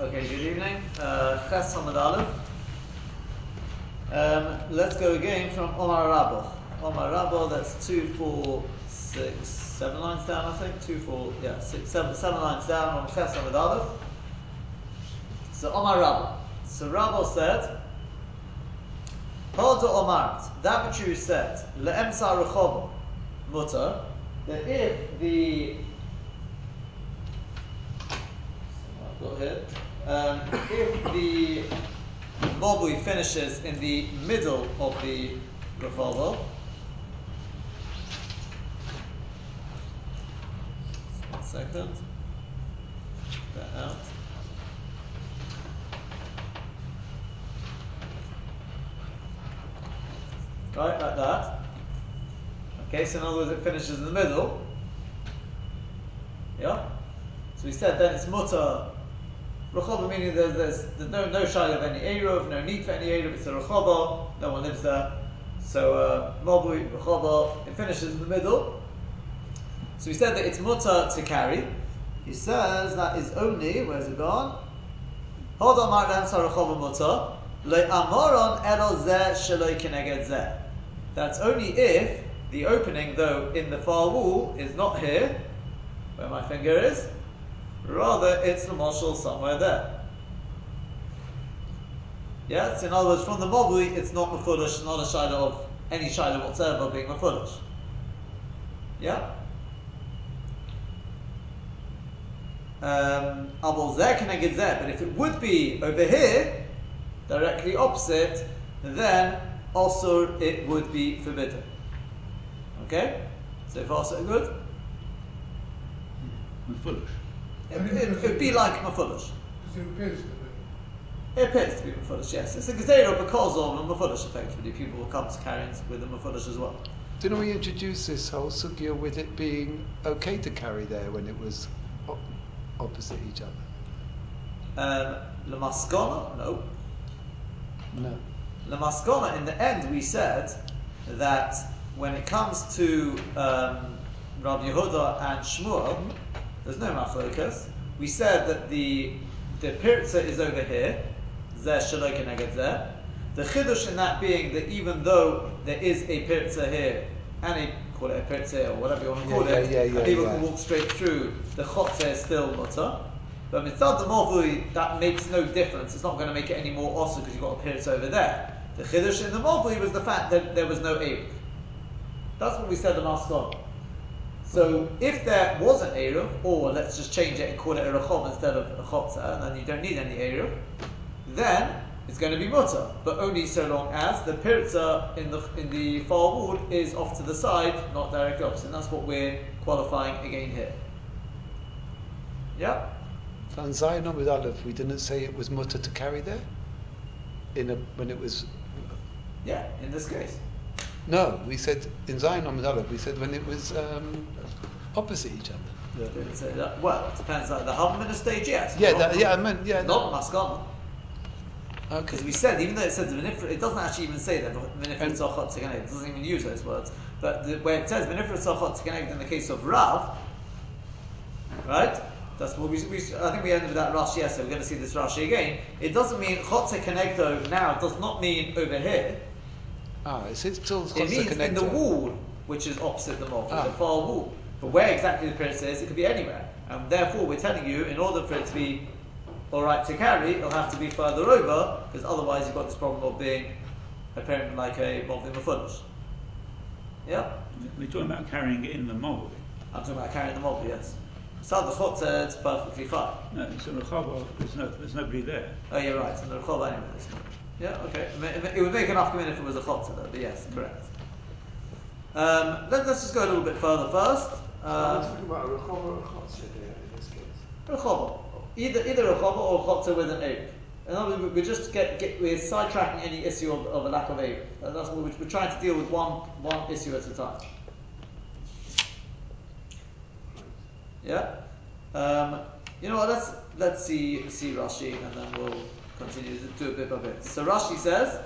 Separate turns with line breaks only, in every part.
Okay, good evening. Uh, Ches Aleph. Um, let's go again from Omar Rabo. Omar Rabo, that's two, four, six, seven lines down, I think. Two, four, yeah, six, seven, seven lines down on Ches Aleph. So Omar Rabo. So Rabo said, Hoda Omar, that which you said, Le'emsa Rechobo, mutter, that if the got here, um, if the mobui finishes in the middle of the rechobo, one second, that out. Right, like that. Okay, so in other words, it finishes in the middle. Yeah? So we said then it's mutter. Rechova meaning there's, there's, there's no, no shy of any Eruv, no need for any Eruv, it's a Rechova, no one lives there. So, uh, Mobui, Rechova, it finishes in the middle. So he said that it's mutter to carry. He says that is only, where's it gone? Hold on, Mark Lemsa Rechova mutter. That's only if the opening, though, in the far wall is not here, where my finger is, rather it's the marshal somewhere there. Yes, in other words, from the mobui, it's not mafulish, not a shiloh of any shiloh whatsoever being mafulish. Yeah? Um, zer can I get there, but if it would be over here, directly opposite, then also it would be forbidden. Okay? So far so good?
Mafulish.
It, it, would be like mafulish.
Because it appears to be.
It appears to be mafulish, yes. It's a gazera because of a mafulish, effectively. People will come to carry with a mafulish as well.
Didn't we introduce this whole sugya with it being okay to carry there when it was op- opposite each other?
Um, Lamaskona, no.
No.
Lamaskona, in the end, we said that when it comes to um, Rav Yehuda and Shmuel, there's no maflokas. We said that the the piritza is over here, zeh shalok neged zeh. The chidush in that being that even though there is a piritza here and a call it a piritza or whatever you want to call
yeah,
it,
yeah, yeah,
and people can walk straight through, the chotze is still mutter. But mitzad the mavui, that makes no difference. It's not going to make it any more awesome because you've got a piritza over there. The chidush in the mavui was the fact that there was no eruv. That's what we said the maskon. So if there was an Eruv, or let's just change it and call it a Rechov instead of a Chotza, and then you don't need any Eruv, then it's going to be mutter, but only so long as the Piritza in the in the far wall is off to the side, not directly opposite. And that's what we're qualifying again here. Yeah?
So in Zion with Aleph, we didn't say it was mutter to carry there? In a, when it was.
Yeah, in this case.
No, we said in Zion Aleph, we said when it was um, opposite each other. The-
Didn't say that. Well, it depends. Like the Havman stage, yes.
yeah, that, yeah, I meant, yeah.
Not Maskana.
Okay.
Because we said, even though it says it doesn't actually even say that Tzachot Tzikaneg. It doesn't even use those words. But the, where it says Vinifra Tzachot Tzikaneg in the case of Rav, right? That's what we, we, I think we ended with that Rashi yesterday. We're going to see this Rashi again. It doesn't mean Chotze Kenegdo now, does not mean over here.
Ah, it's, it's still
It means in the wall, which is opposite the mob,
Ah.
the far wall. But where exactly the Pirit is, it could be anywhere. And therefore, we're telling you, in order for it to be alright to carry, it'll have to be further over, because otherwise you've got this problem of being apparently like a mob in the funnels. Yeah?
We're talking about carrying it in the mold.
I'm talking about carrying the mob, yes. Sad the chotzer, it's perfectly fine.
No, it's a rechava. There's no, there's nobody there.
Oh, you're right, and the Rechov anyway, there's no. Yeah, okay. It ma- It ma- it would make enough come in if it was a chotzer, though, but yes, correct. Um, let, us just go a little bit further first.
So we're
Um,
talking about a Rechov or a Chotzer here in this case.
Rechova. Either either Rechova or Chotzer with an Erev. In other words, we- we're just get, get we're sidetracking any issue of, of a lack of. And that's what we're, we're trying to deal with one one issue at a time. Yeah. Um, you know what? Let's let's see see Rashi and then we'll continue to do it bit by bit. So Rashi says,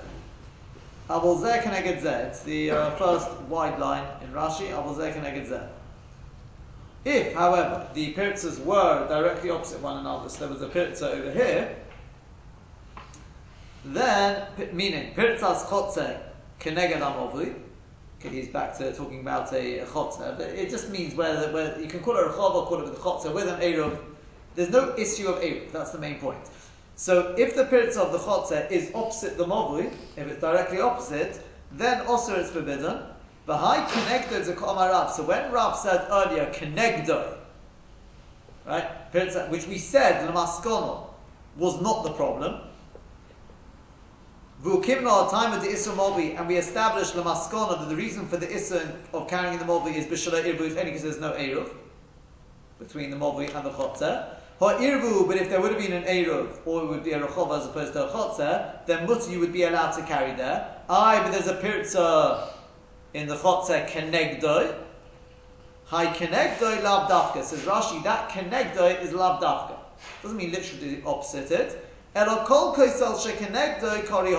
"Avol zeh keneged zeh." It's the uh, first wide line in Rashi. "Avol zeh keneged zeh." If, however, the pirtzas were directly opposite one another, so there was a pirtza over here, then, meaning, pirtzas chotze keneged amovli, he's back to talking about a, a chotze, but it just means where, where you can call it a rechov or call it a chotze, with an eruv, there's no issue of eruv, that's the main point. So if the pirtza of the chotze is opposite the movli, if it's directly opposite, then also it's forbidden, but high connected to Rav. So when Rav said earlier connector, right, which we said lamaskono was not the problem. V'ukimna time of the Issa Mobi, and we established lamaskono that the reason for the Issa of carrying the Mobi is b'shala irvu, only because there's no eruv between the Mobi and the Chotzer. Irvu, but if there would have been an eruv, or it would be a rechov as opposed to a chotzer, then mutter you would be allowed to carry there. Aye, but there's a pirza in the Chotzer Kenegdoi. Hi Kenegdoi Lav Dafka. Says Rashi, that Kenegdoi is Lav Dafka. Doesn't mean literally opposite it. Elokol Koisel Shekenegdoi Kori.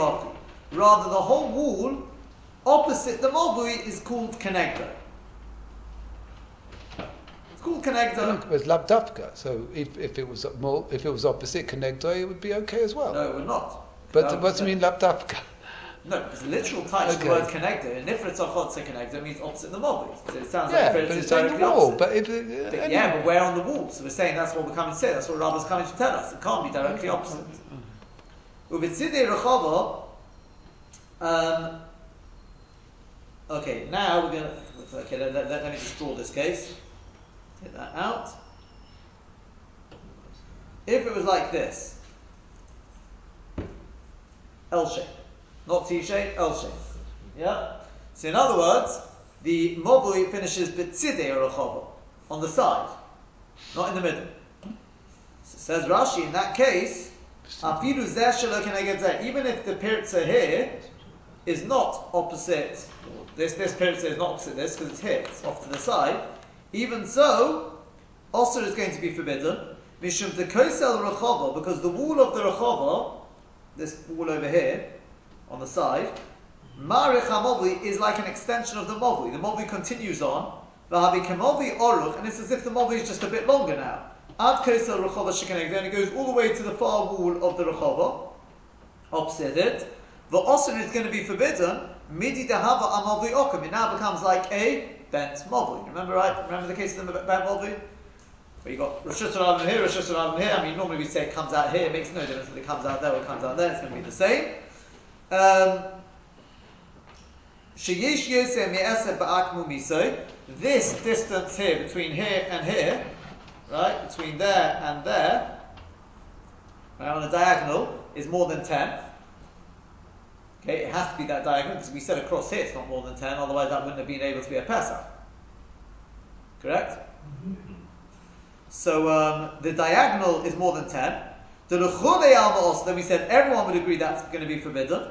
Rather, the whole wall opposite the Mobui is called Kenegdoi. It's called Kenegdoi.
It was Labdafka, so if, if it was more, if it was opposite Kenegdoi, it would be okay as well.
No, it would not.
But um, what does it mean Labdafka?
No, because the literal type okay. the word connector. And Nifritz ochotze connector it means opposite the mobi. So it sounds
yeah,
like
but it's on the wall. Opposite. But, if,
uh, but yeah, but where on the wall? So we're saying that's what we're coming to say. That's what Rabbi's coming to tell us. It can't be directly opposite. Rechava. Um, okay, now we're going to. Okay, let, let, let me just draw this case. That out. If it was like this, L shape. Not T shape, L shape. Yeah? So in other words, the mobui finishes bitzide or on the side, not in the middle. So says Rashi, in that case, even if the pirtza here is not opposite, this this pirtza is not opposite this because it's here, it's off to the side. Even so, also is going to be forbidden. Mishum the kosel rechava, because the wall of the rechava, this wall over here, on the side. Marich HaMovli is like an extension of the Movli. The Movli continues on. V'havi Kamovi Oruch, and it's as if the Movli is just a bit longer now. Ad Kosel Rechova Shekaneg, then it goes all the way to the far wall of the Rechova, opposite it. The Osir is going to be forbidden. Midi Dehava Amovli Okum. It now becomes like a bent Movli. Remember, right? Remember the case of the bent Movli? Where you got Reshus Harabim here, Reshus Harabim here. I mean, normally we say it comes out here. It makes no difference if it comes out there or comes out there. It's going to be the same. Um, this distance here, between here and here, right, between there and there, right, on a diagonal, is more than 10. Okay, it has to be that diagonal because we said across here it's not more than 10, otherwise that wouldn't have been able to be a Pesach. Correct? Mm-hmm. So um, the diagonal is more than 10. The Luchule Alma also, then we said everyone would agree that's going to be forbidden.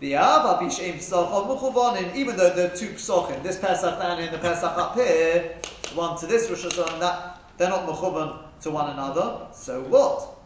The Ava Bishem Psachon Muchuvonin, even though there are two Psachim, this Pesach down here and the Pesach up here, one to this Reshus Harabim, that, they're not Mechuvon to one another, so what?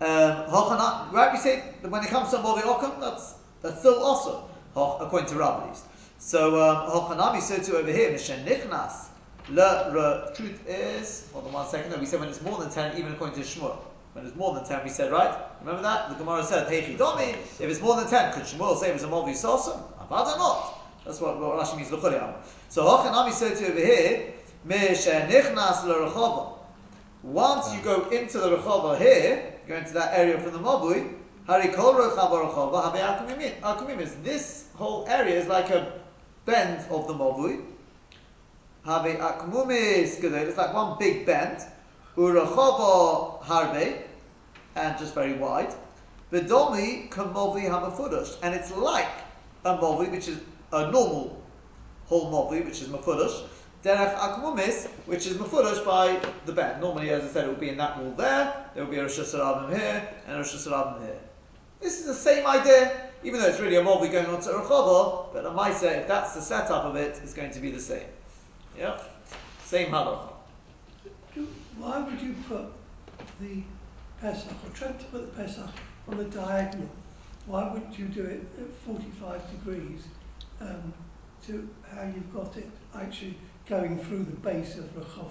Right, we say when it comes to Movi Okam, that's, that's still awesome, according to least. So, um, said to over here, Mishen Nichnas, Le, truth is, hold on one second, no, we said when it's more than 10, even according to Shmuel. When it's more than 10, we said, right? Remember that? The Gemara said, Hey Chidomi, if it's more than 10, could Shmuel say it was a Movi Sosim? Avada not. That's what, Rashi means, L'chuliyam. So Hochanami said to over here, Nichnas Le Once you go into the Rechova here, go into that area from the Mabui, Hari Kol Rechava Rechova, Have Akumim. This whole area is like a bend of the Mabui, have akmumis. It's like one big bend. Urachava harbe, and just very wide. Bedomi kamovi hamafudush, and it's like a movi, which is a normal whole movi, which is mafudush. Derech akmumis, which is mafudush by the bend. Normally, as I said, it would be in that wall there. There would be a Reshus Harabim here and a Reshus Harabim here. This is the same idea, even though it's really a movi going on to Rechava, but the Maisa, if that's the setup of it, it, is going to be the same. Yeah? Same halacha.
Why would you put the Pesach, or try to put the Pesach on the diagonal? Why wouldn't you do it at 45 degrees um, to how you've got it actually going through the base of Rechover.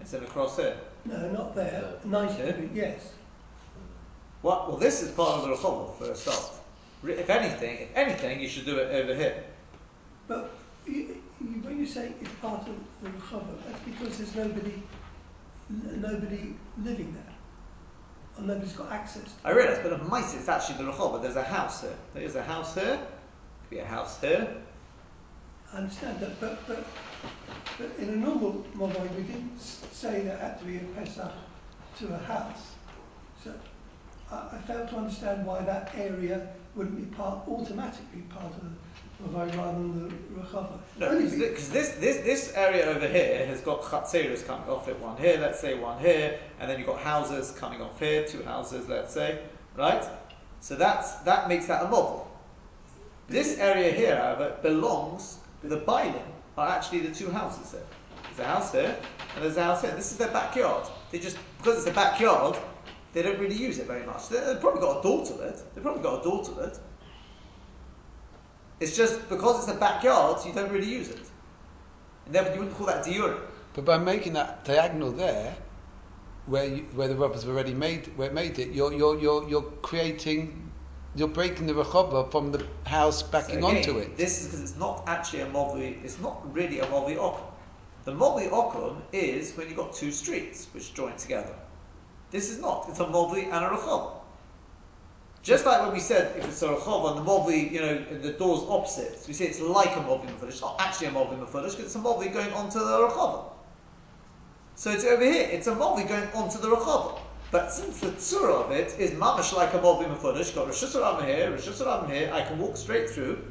It's in across here.
No, not there. 90
Here?
degree, yes.
What? Well, this is part of the Rechobo for a start. Re- If anything, if anything, you should do it over here.
But you, you, when you say it's part of the Rechover, that's because there's nobody, nobody living there. Or nobody's got access to
I realise, but of mice, it's actually the Rechobo. There's a house here. There is a house here. Could be a house here.
I understand that, but, but, but in a normal mobile, we didn't say there had to be a Pesach to a house. So I, I fail to understand why that area wouldn't be part, automatically part of the mobile rather than the Rechover.
No, because
be-
this, this this area over here has got chatzeros coming off it. One here, let's say one here, and then you've got houses coming off here, two houses, let's say, right? So that's that makes that a model. This area here, however, belongs. The Bailim are actually the two houses here. There's a house here, and there's a house here. This is their backyard. They just because it's a backyard, they don't really use it very much. They- They've probably got a door to it. They've probably got a door to it. It's just because it's a backyard, you don't really use it. And you wouldn't call that diurim.
But by making that diagonal there, where you, where the rubbers have already made where it made it, you're you're you're you're creating, you're breaking the rechoba from the house backing
So again,
onto it.
This is because it's not actually a movli. It's not really a movli okum. The movli okum is when you've got two streets which join together. This is not. It's a movli and a rechov. Just like when we said if it's a rechov and the movli, you know, the door's opposite, so we say it's like a movli mefurish. It's not actually a movli mefurish because it's a movli going onto the rechov. So it's over here. It's a movli going onto the rechov. But since the tzura of it is mamash like a movli mefurish, got Reshus Harabim here, Reshus Harabim here, I can walk straight through.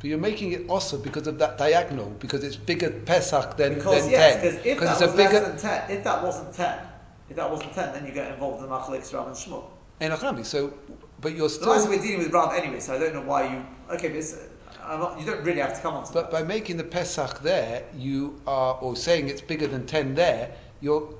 But you're making it also because of that diagonal, because it's bigger Pesach than,
Because
than
yes,
ten.
because if that was
bigger
less than ten, if that wasn't ten, if that wasn't ten, then you get involved in Machalik Rav and Shmuel.
Enochambi. So, but you're
still...
still.
we're dealing with Rav anyway, so I don't know why you. Okay, but it's, not, you don't really have to come on to
But
that.
by making the Pesach there, you are, or saying it's bigger than 10 there, you're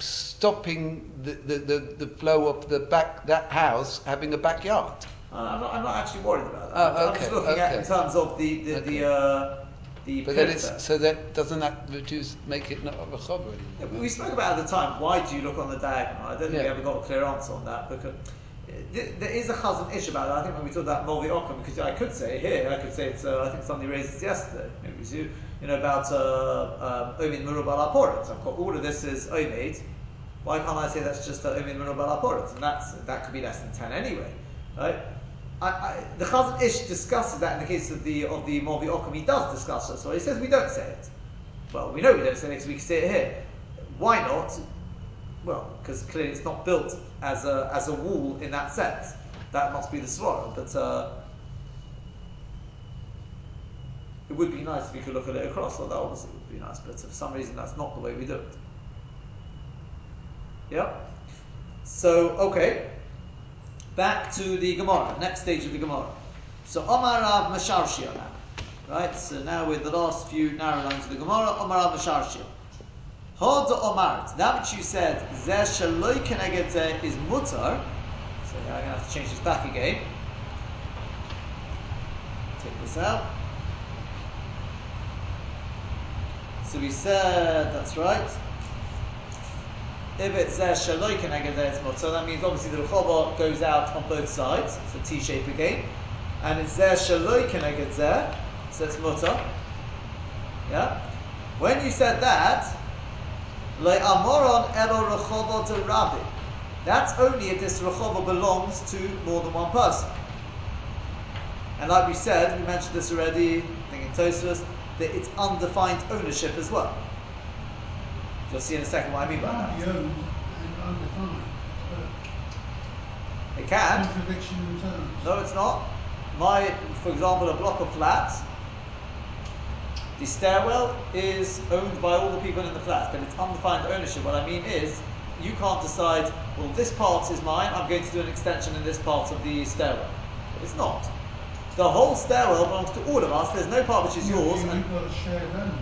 stopping the, the, the, the flow of the back, that house having a backyard.
Uh, I'm, not, I'm not actually worried about that.
Oh,
I'm just
okay,
looking at
okay.
in terms of the the
Okay.
the, uh, the
But then it's, so that, doesn't that reduce, make it not a Rechover
Yeah, we spoke about at the time. Why do you look on the diagonal? I don't think we ever got a clear answer on that because uh, there is a chazon ish about it. I think when we talk about Movi Okum, because I could say here, I could say it's. Uh, I think somebody raised this yesterday. Maybe it was you. You know about uh, um, Omid Murubal Aporit. I've got all of this is Omid. Why can't I say that's just uh, Omid Murubal Aporit? And that's that could be less than ten anyway, right? I, I, the Chazon Ish discusses that in the case of the of the Movi Okum. He does discuss it, so he says we don't say it. Well, we know we don't say it because we can say it here. Why not? Well, because clearly it's not built as a as a wall in that sense. That must be the svara, but uh, it would be nice if you could look at it across. Well, that obviously would be nice, but for some reason that's not the way we do it. Yeah. So okay, back to the Gemara. Next stage of the Gemara. So Omar Rav Masharshia now. Right, so now with the last few narrow lines of the Gemara, Omar Rav Masharshia. Hoda Omar, that which you said, Zeh Shaloi Keneged Zeh is mutar. So now I'm going to have to change this back again. Take this out. So we said, that's right. If it's uh, mutar. That means obviously the Rechobo goes out on both sides. It's a T shape again. And it's Zeh Shaloi Keneged so it's mutar. Yeah? When you said that, like Amoron Elo Rechobo Rabbi. That's only if this Rechobo belongs to more than one person. And like we said, we mentioned this already, I think in Tosfos, that it's undefined ownership as well. You'll see in a second what I mean by that.
owned and undefined,
It can.
contradiction in terms.
No, it's not. My, for example, a block of flats, the stairwell is owned by all the people in the flat, but it's undefined ownership. What I mean is, you can't decide, well, this part is mine, I'm going to do an extension in this part of the stairwell. It's not. The whole stairwell belongs to all of us, there's no part which is
You-
yours,
you-
and
You've got a shared ownership.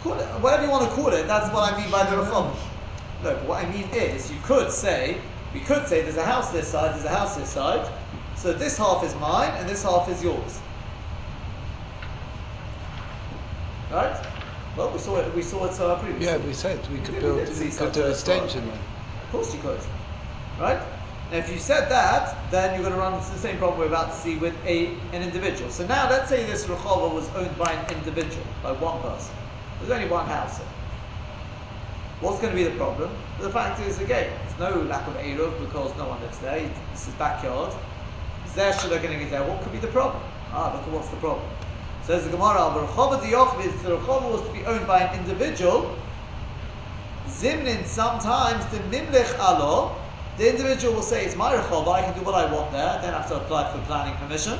call it, whatever you want to call it, that's what I mean by the reform.
ownership.
No, but what I mean is, you could say, we could say there's a house this side, there's a house this side, so this half is mine and this half is yours. right? Well, we saw it. We saw it uh, previously.
Yeah, we said we
We
could build,
we
we could do
a
extension there.
Of course you could. Right? Now if you said that, then you're going to run into the same problem we're about to see with a an individual. So now let's say this Rechova was owned by an individual, by one person. There's only one house here. What's going to be the problem? The fact is, again, there's no lack of Eruv because no one lives there. It's his backyard. Is there Shulaganing there? What could be the problem? Ah, look at what's the problem. Says the Gemara, the Rechova is the Rechova was to be owned by an individual. Zimnin sometimes the Mimlich Alo, the individual will say it's my Rechova, I can do what I want there, I don't have to apply for planning permission.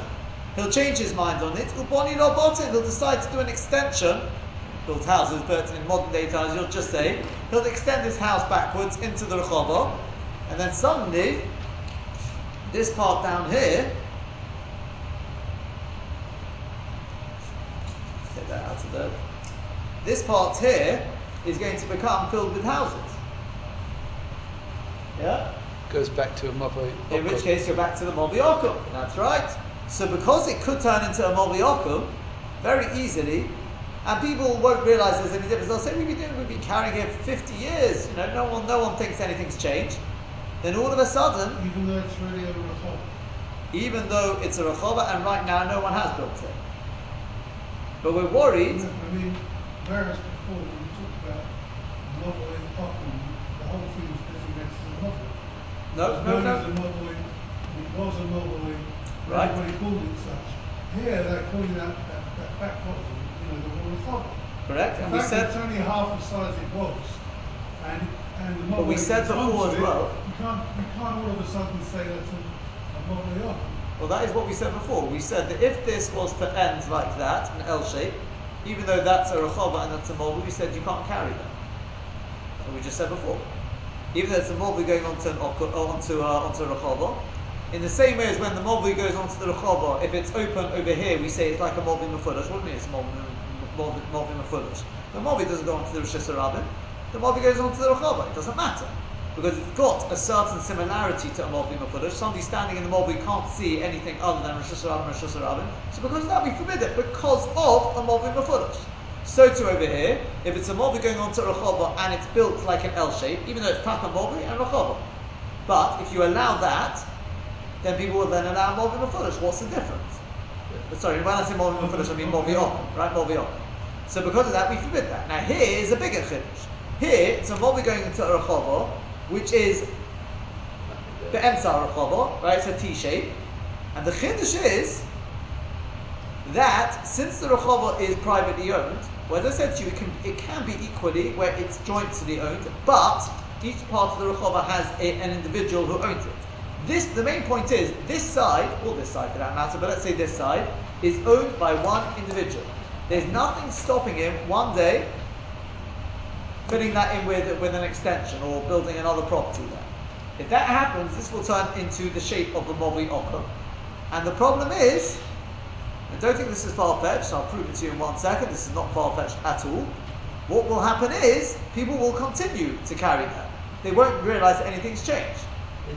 He'll change his mind on it. Uboni lo botin, he'll decide to do an extension. Built houses, but in modern day times you'll just say he'll extend his house backwards into the Rechova, and then suddenly this part down here take that out of there. This part here is going to become filled with houses. Yeah?
Goes back to a mother.
In which case you're back to the Mobi Okum. That's right. So because it could turn into a Mobi Okum very easily, and people won't realise there's any difference. They'll say we've been doing, we've been carrying it for 50 years. You know, no one, no one thinks anything's changed. Then all of a sudden,
Even though it's really a rachov.
even though it's a Rechova and right now no one has built it, but we're worried.
I mean, whereas before when you talk about novel in Popham, the whole thing was designated as a novel.
No, no, no.
as a novel it was a in,
Right.
everybody called it such. Here they're calling that, that, that back bottom, you know, the of Popham.
Correct.
The
And we said
it's only half the size it was, and and the
But we said
is
before as well-
You can't you can't all of a sudden say that's a, a Mobley up.
Well, that is what we said before. We said that if this was to end like that, an L shape, even though that's a Rechova and that's a Mobi, we said you can't carry them. That's what we just said before. Even though it's a Mobi going onto an onto uh, onto a Rechova, in the same way as when the Mobi goes onto the Rechova, if it's open over here, we say it's like a Mobi Mefudash. What do you mean it's Mobi, Mobi Mefudash? The Mobi doesn't go onto the Reshus Harabim. The Mobi goes onto the Rechova. It doesn't matter. Because it's got a certain similarity to a Mobi Mefudash. Somebody standing in the Mobi can't see anything other than Reshus Harabim and Reshus Harabim. So because of that we forbid it, because of a Mobi Mefudash. So too over here, if it's a Mobi going onto a Rechova and it's built like an L shape, even though it's Taka Mobi and Rechova. But if you allow that, then people will then allow Mobi Mefudash. What's the difference? Sorry, when I say Mobi Mefudash, I mean Mobi Okum, right? Mobi Okum. So because of that, we forbid that. Now here is a bigger chiddush. Here, it's a Mobi going into a Rechova, which is the Emsar Rechova, right? It's a T shape. And the chiddush is that since the Rechova is privately owned, well, as I said to you, it can, it can be equally where it's jointly owned, but each part of the Rechova has a, an individual who owns it. This, the main point is, this side, or this side for that matter, but let's say this side, is owned by one individual. There's nothing stopping him one day filling that in with, with an extension or building another property there. If that happens, this will turn into the shape of the Mobi Okum. And the problem is, I don't think this is far-fetched, I'll prove it to you in one second, this is not far-fetched at all. What will happen is, people will continue to carry that. They won't realise that anything's changed.
Yeah,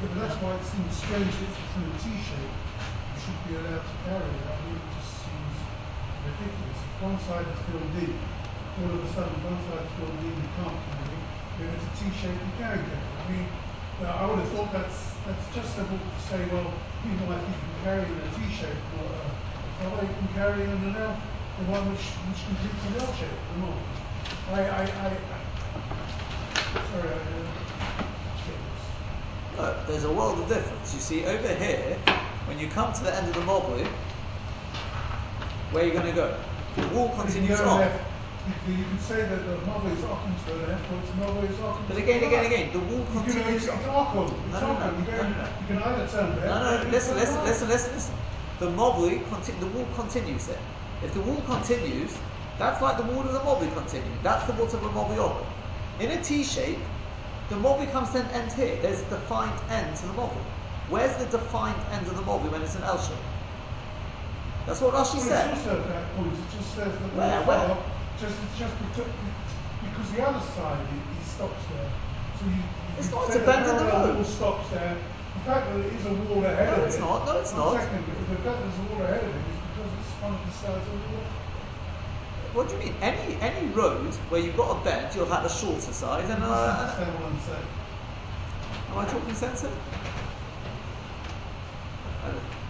but that's why it seems strange that in a T shape, you should be allowed to carry it. I mean, it just seems ridiculous. If one side is filled in, all of a sudden one side is filled in, you can't carry it. If it's a T shape, you can carry it. I mean, uh, I would have thought that's that's justifiable to say, well, people might think you can carry in a T shape, or uh, how you can carry in an L, the one which which completes an L shape. Come on. I I I. I sorry, I. Uh,
No, there's a world of difference. You see, over here, when you come to the end of the Mobi, where are you going to go? The wall continues on.
left. You can, say that the novel is Occam to the it's novel is Occam
But again, again, again, the wall
You can,
continues
it's, it's Occam. It's
No, no, no,
You, can,
no, no.
you can either turn left.
No, no, listen, listen, listen, listen, listen. The Mobi, conti- the wall continues there. If the wall continues, that's like the wall of the Mobi continuing. That's the wall of a Mobi Okum. In a T shape, the Mobi comes to an end here. There's a defined end to the Mobi. Where's the defined end of the Mobi when it's an L shape? That's what Rashi
Well,
said.
it's also at that point, it just says that
Where,
the
where?
Just, it's just because, because the other side, it, it stops there. So you, you
It's not, it's a
the
in the road.
wall stops there. The fact that it is a wall ahead
No,
of
it's not. No, it's not.
second, the fact there's a wall ahead of it is because it's one of the sides of the wall.
What do you mean? Any any road where you've got a bend, you'll have a shorter side and, uh,
understand what I'm
I talking sense here?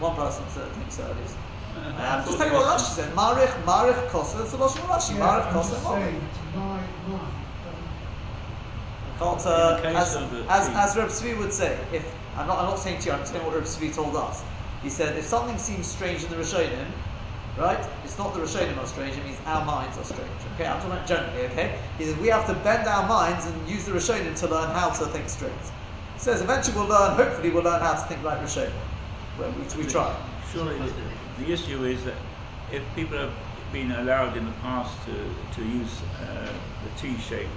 One person said, thinks so at least. Um, just
thought
tell you what
the
Rashi said. Marich, Marich Kosa. It's a lot of Rashi. Marich
I'm
Kosa. Marich.
saying,
Can't, uh, as,
of
as, as Reb Tzvi would say, if I'm not, I'm not saying to you, I'm saying what Reb Tzvi told us. He said, if something seems strange in the Rishonim, right, it's not the Rishonim are strange, it means our minds are strange. Okay, I'm talking about generally, okay? He says, we have to bend our minds and use the Rishonim to learn how to think straight. He says, eventually we'll learn, hopefully we'll learn how to think like Rishonim. Well, which we try.
Surely the, the issue is that if people have been allowed in the past to, to use uh, the T-shaped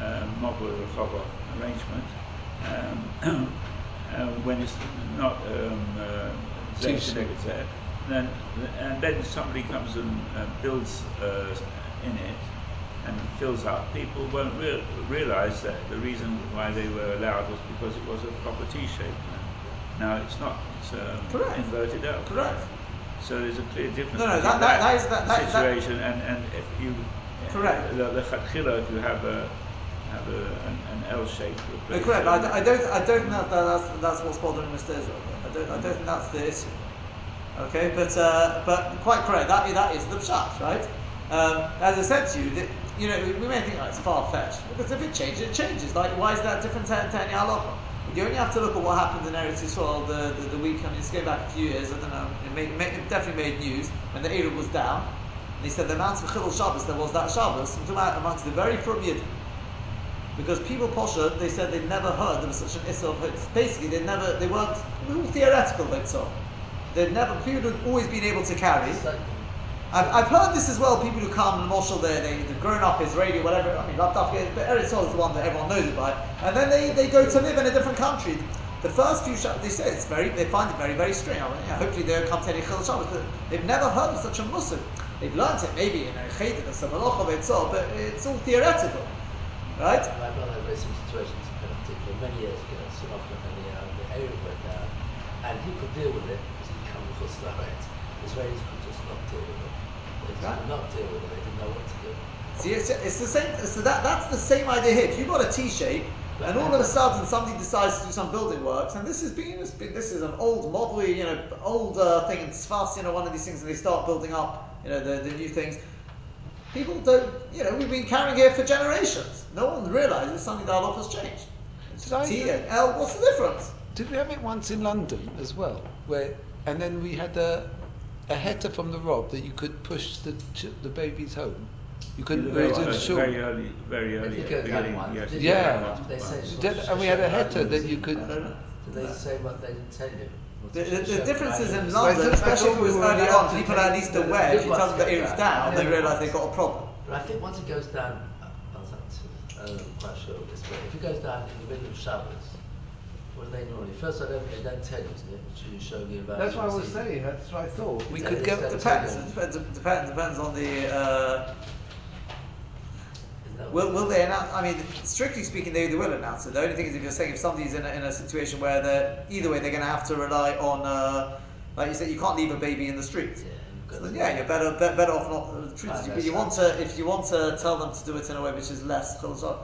um, Mobile Rechover arrangement, um, uh, when it's not um, uh, there, then and then somebody comes and uh, builds uh, in it and fills up, people won't re- realise that the reason why they were allowed was because it was a proper T-shape. Now it's not. It's um, inverted out.
Correct.
So there's a clear difference
No, no, that- that- that is- that-
situation and, and if you
Correct.
the, the chatchila, if you have a have a, an, an L shape.
No, correct. But I, don't- I don't. I don't think that, that that's that's what's bothering Mr. Israel. I don't. I don't think that's the issue. Okay, but uh, but quite correct. That that is the pshat, right? Um, as I said to you, that, you know, we, we may think oh, it's far fetched because if it changes, it changes. Like, why is that different to, to any halacha? You only have to look at what happened in Eretz Yisrael the, the, the week. I mean, it's going back a few years. I don't know. It, made, made, it definitely made news when the Eruv was down. And he said the amount of Chilul Shabbos there was that Shabbos. Amongst the very from Yidden. Because people posher, they said they'd never heard there was such an issue of Hitz. Basically, they never, they weren't, it was all theoretical Hitzah. They'd never, people had always been able to carry. I've, I've heard this as well, people who come and Moshel they, they've grown up Israeli, whatever, I mean, tough, but Eretz Yisrael is the one that everyone knows it by. And then they, they go to live in a different country. The first few Shabbos, they say it's very, they find it very, very strange. I mean, yeah, hopefully they don't come to any Chil Shabbos, but they've never heard of such a Muslim. They've learnt it maybe in a Cheder, there's some Hitzah, but it's all theoretical. Right?
My brother had situations in particular many years ago, so often and the, uh, area went down, and he could deal with it because he'd come us direct. Israelis
Right.
not deal with it, they didn't know what to do.
See, it's, it's the same. So that that's the same idea here. If you've got a T shape, and all of a sudden somebody decides to do some building works, and this has been this, is an old model, you know, old uh, thing in Sfas, you know, one of these things, and they start building up, you know, the, the new things. People don't, you know, we've been carrying here for generations. No one realizes something that Allah has changed. It's T and L. What's the difference?
Did we have it once in London as well? Where and then we had a a header from the Rob that you could push the ch- the babies home. You couldn't.
very,
it was in
very early, very early
did
at the beginning.
one.
Yes,
Did
you
they
go
go
down
down?
once,
They say
Did- and we had a header that you
I
could.
don't know.
Did they say what they didn't tell you?
The, the, the
Show
difference is in. London,
I
especially if it
we
was
were
early on, people are at least
the-
aware.
the
If you tell them the
good
air is
ones
down, they realise they've got a problem.
But I think once it goes down, oh, I was up to, I don't quite sure of this, but if it goes down in the middle of Shabbos, what do they normally? First, I don't think they don't tell you, isn't it? Show the environment?
That's what I was saying. That's what I thought. We could
go.
Depends. It depends. It depends. Depends on the. Uh, will, will they announce? I mean, strictly speaking, they, they will announce it. The only thing is, if you're saying if somebody's in a, in a situation where they're either way, they're going to have to rely on. Uh, like you said, you can't leave a baby in the street.
Yeah, you've got
So
to-
then, yeah, you're better be, better off not. Uh, truth
Ah,
is,
that's
you want to if you want to tell them to do it in a way which is less chilul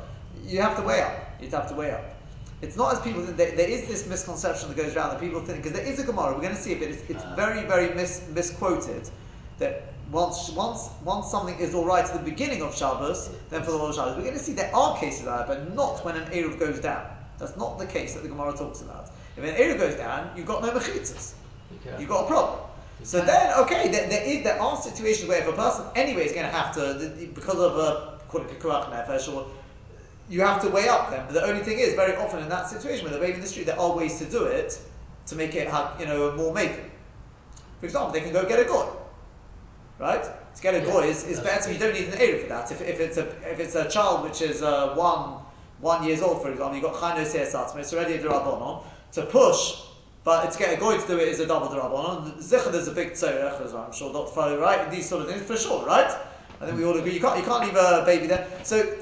you have to weigh up. You have to weigh up. It's not as people think. There, there is this misconception that goes around that people think because there is a Gemara. We're going to see it, but it's, it's
Ah.
very very mis, misquoted. That once once once something is all right at the beginning of Shabbos, then for the whole Shabbos. We're going to see there are cases like that, but not when an eruv goes down. That's not the case that the Gemara talks about. If an eruv goes down, you've got no mechitzas. You've got a problem. So then, okay, there, there, is, there are situations where if a person anyway is going to have to, because of a, call it pikuach nefesh, or you have to weigh up them. But the only thing is, very often in that situation with a baby in the street, there are ways to do it to make it have, you know, more making. For example, they can go get a goy, right? To get a
Yeah,
goy is, is better. You don't need an eruv for that. If, if it's a if it's a child which is uh, one one years old, for example, you've got chaynos here it's already a drabonon to push. But to get a goy to do it is a double drabonon. Zichud is a big tzorech, as I'm sure Dr. Farley, right? These sort of things for sure, right? I think we all agree. You can't you can't leave a baby there. So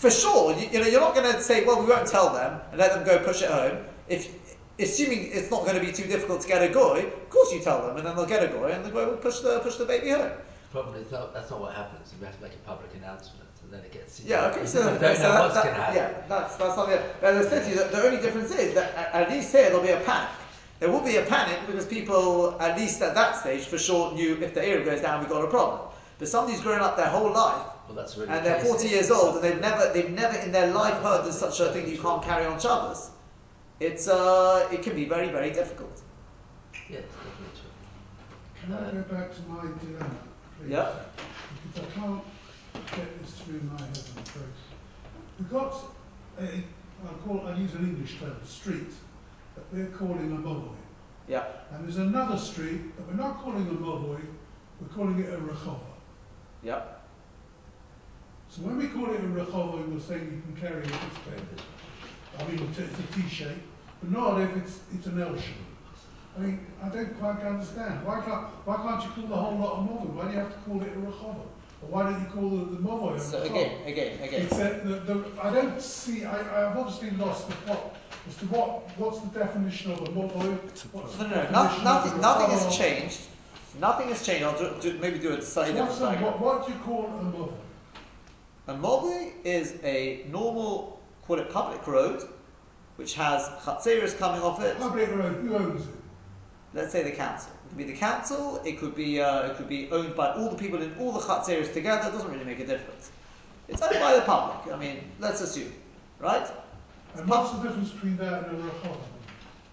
for sure, you, you know, you're not going to say, well, we won't tell them and let them go push it home. If assuming it's not going to be too difficult to get a goy, of course you tell them, and then they'll get a goy, and the goy will push the push the baby home.
Probably not, that's not what happens. We have to make a public announcement, and then it gets.
Yeah, okay, so, so
don't know
that-
what's
that-
going to happen.
Yeah, that's, that's something. As I said to you, the, the only difference is that at, at least here there'll be a panic. There will be a panic because people, at least at that stage, for sure knew if the era goes down, we've got a problem. But somebody's grown up their whole life
Well, that's really
and they're
case
40 years old and they've never, they've never in their life heard there's such a thing that you can't carry on Shabbos. It's, uh, it can be very, very difficult.
Yes, definitely true.
Can I go back to my dilemma, please?
Yeah.
Because I can't get this through my head, I'm afraid. We've got a, I'll call, I'll use an English term, street, that we're calling a movoy.
Yeah,
And there's another street that we're not calling a movoy, we're calling it a rechova.
yeah.
So when we call it a rechova, we're saying you can carry it this big. I mean, it's a T shape, but not if it's, it's an L shape. I mean, I don't quite understand. Why can't, why can't you call the whole lot a movoy? Why do you have to call it a rechova? Or why don't you call the, the movoy a
So
rechova?
again, again, again.
It's a, the, the, I don't see, I, I've obviously lost the plot as to what, what's the definition of a movoy? What's
No,
the
no, no,
definition of
nothing,
a
nothing has changed. Nothing has changed. I'll do, do, maybe do a slightly
What's
different
a,
diagram.
what, what do you call a movoy?
A mobi is a normal, call it public road, which has chatzeros coming off it.
Public road, who owns it?
Let's say the council. It could be the council. It could be uh, it could be owned by all the people in all the chatzeros together. It doesn't really make a difference. It's owned by the public. I mean, let's assume, right?
And what's the difference between that and a rechova?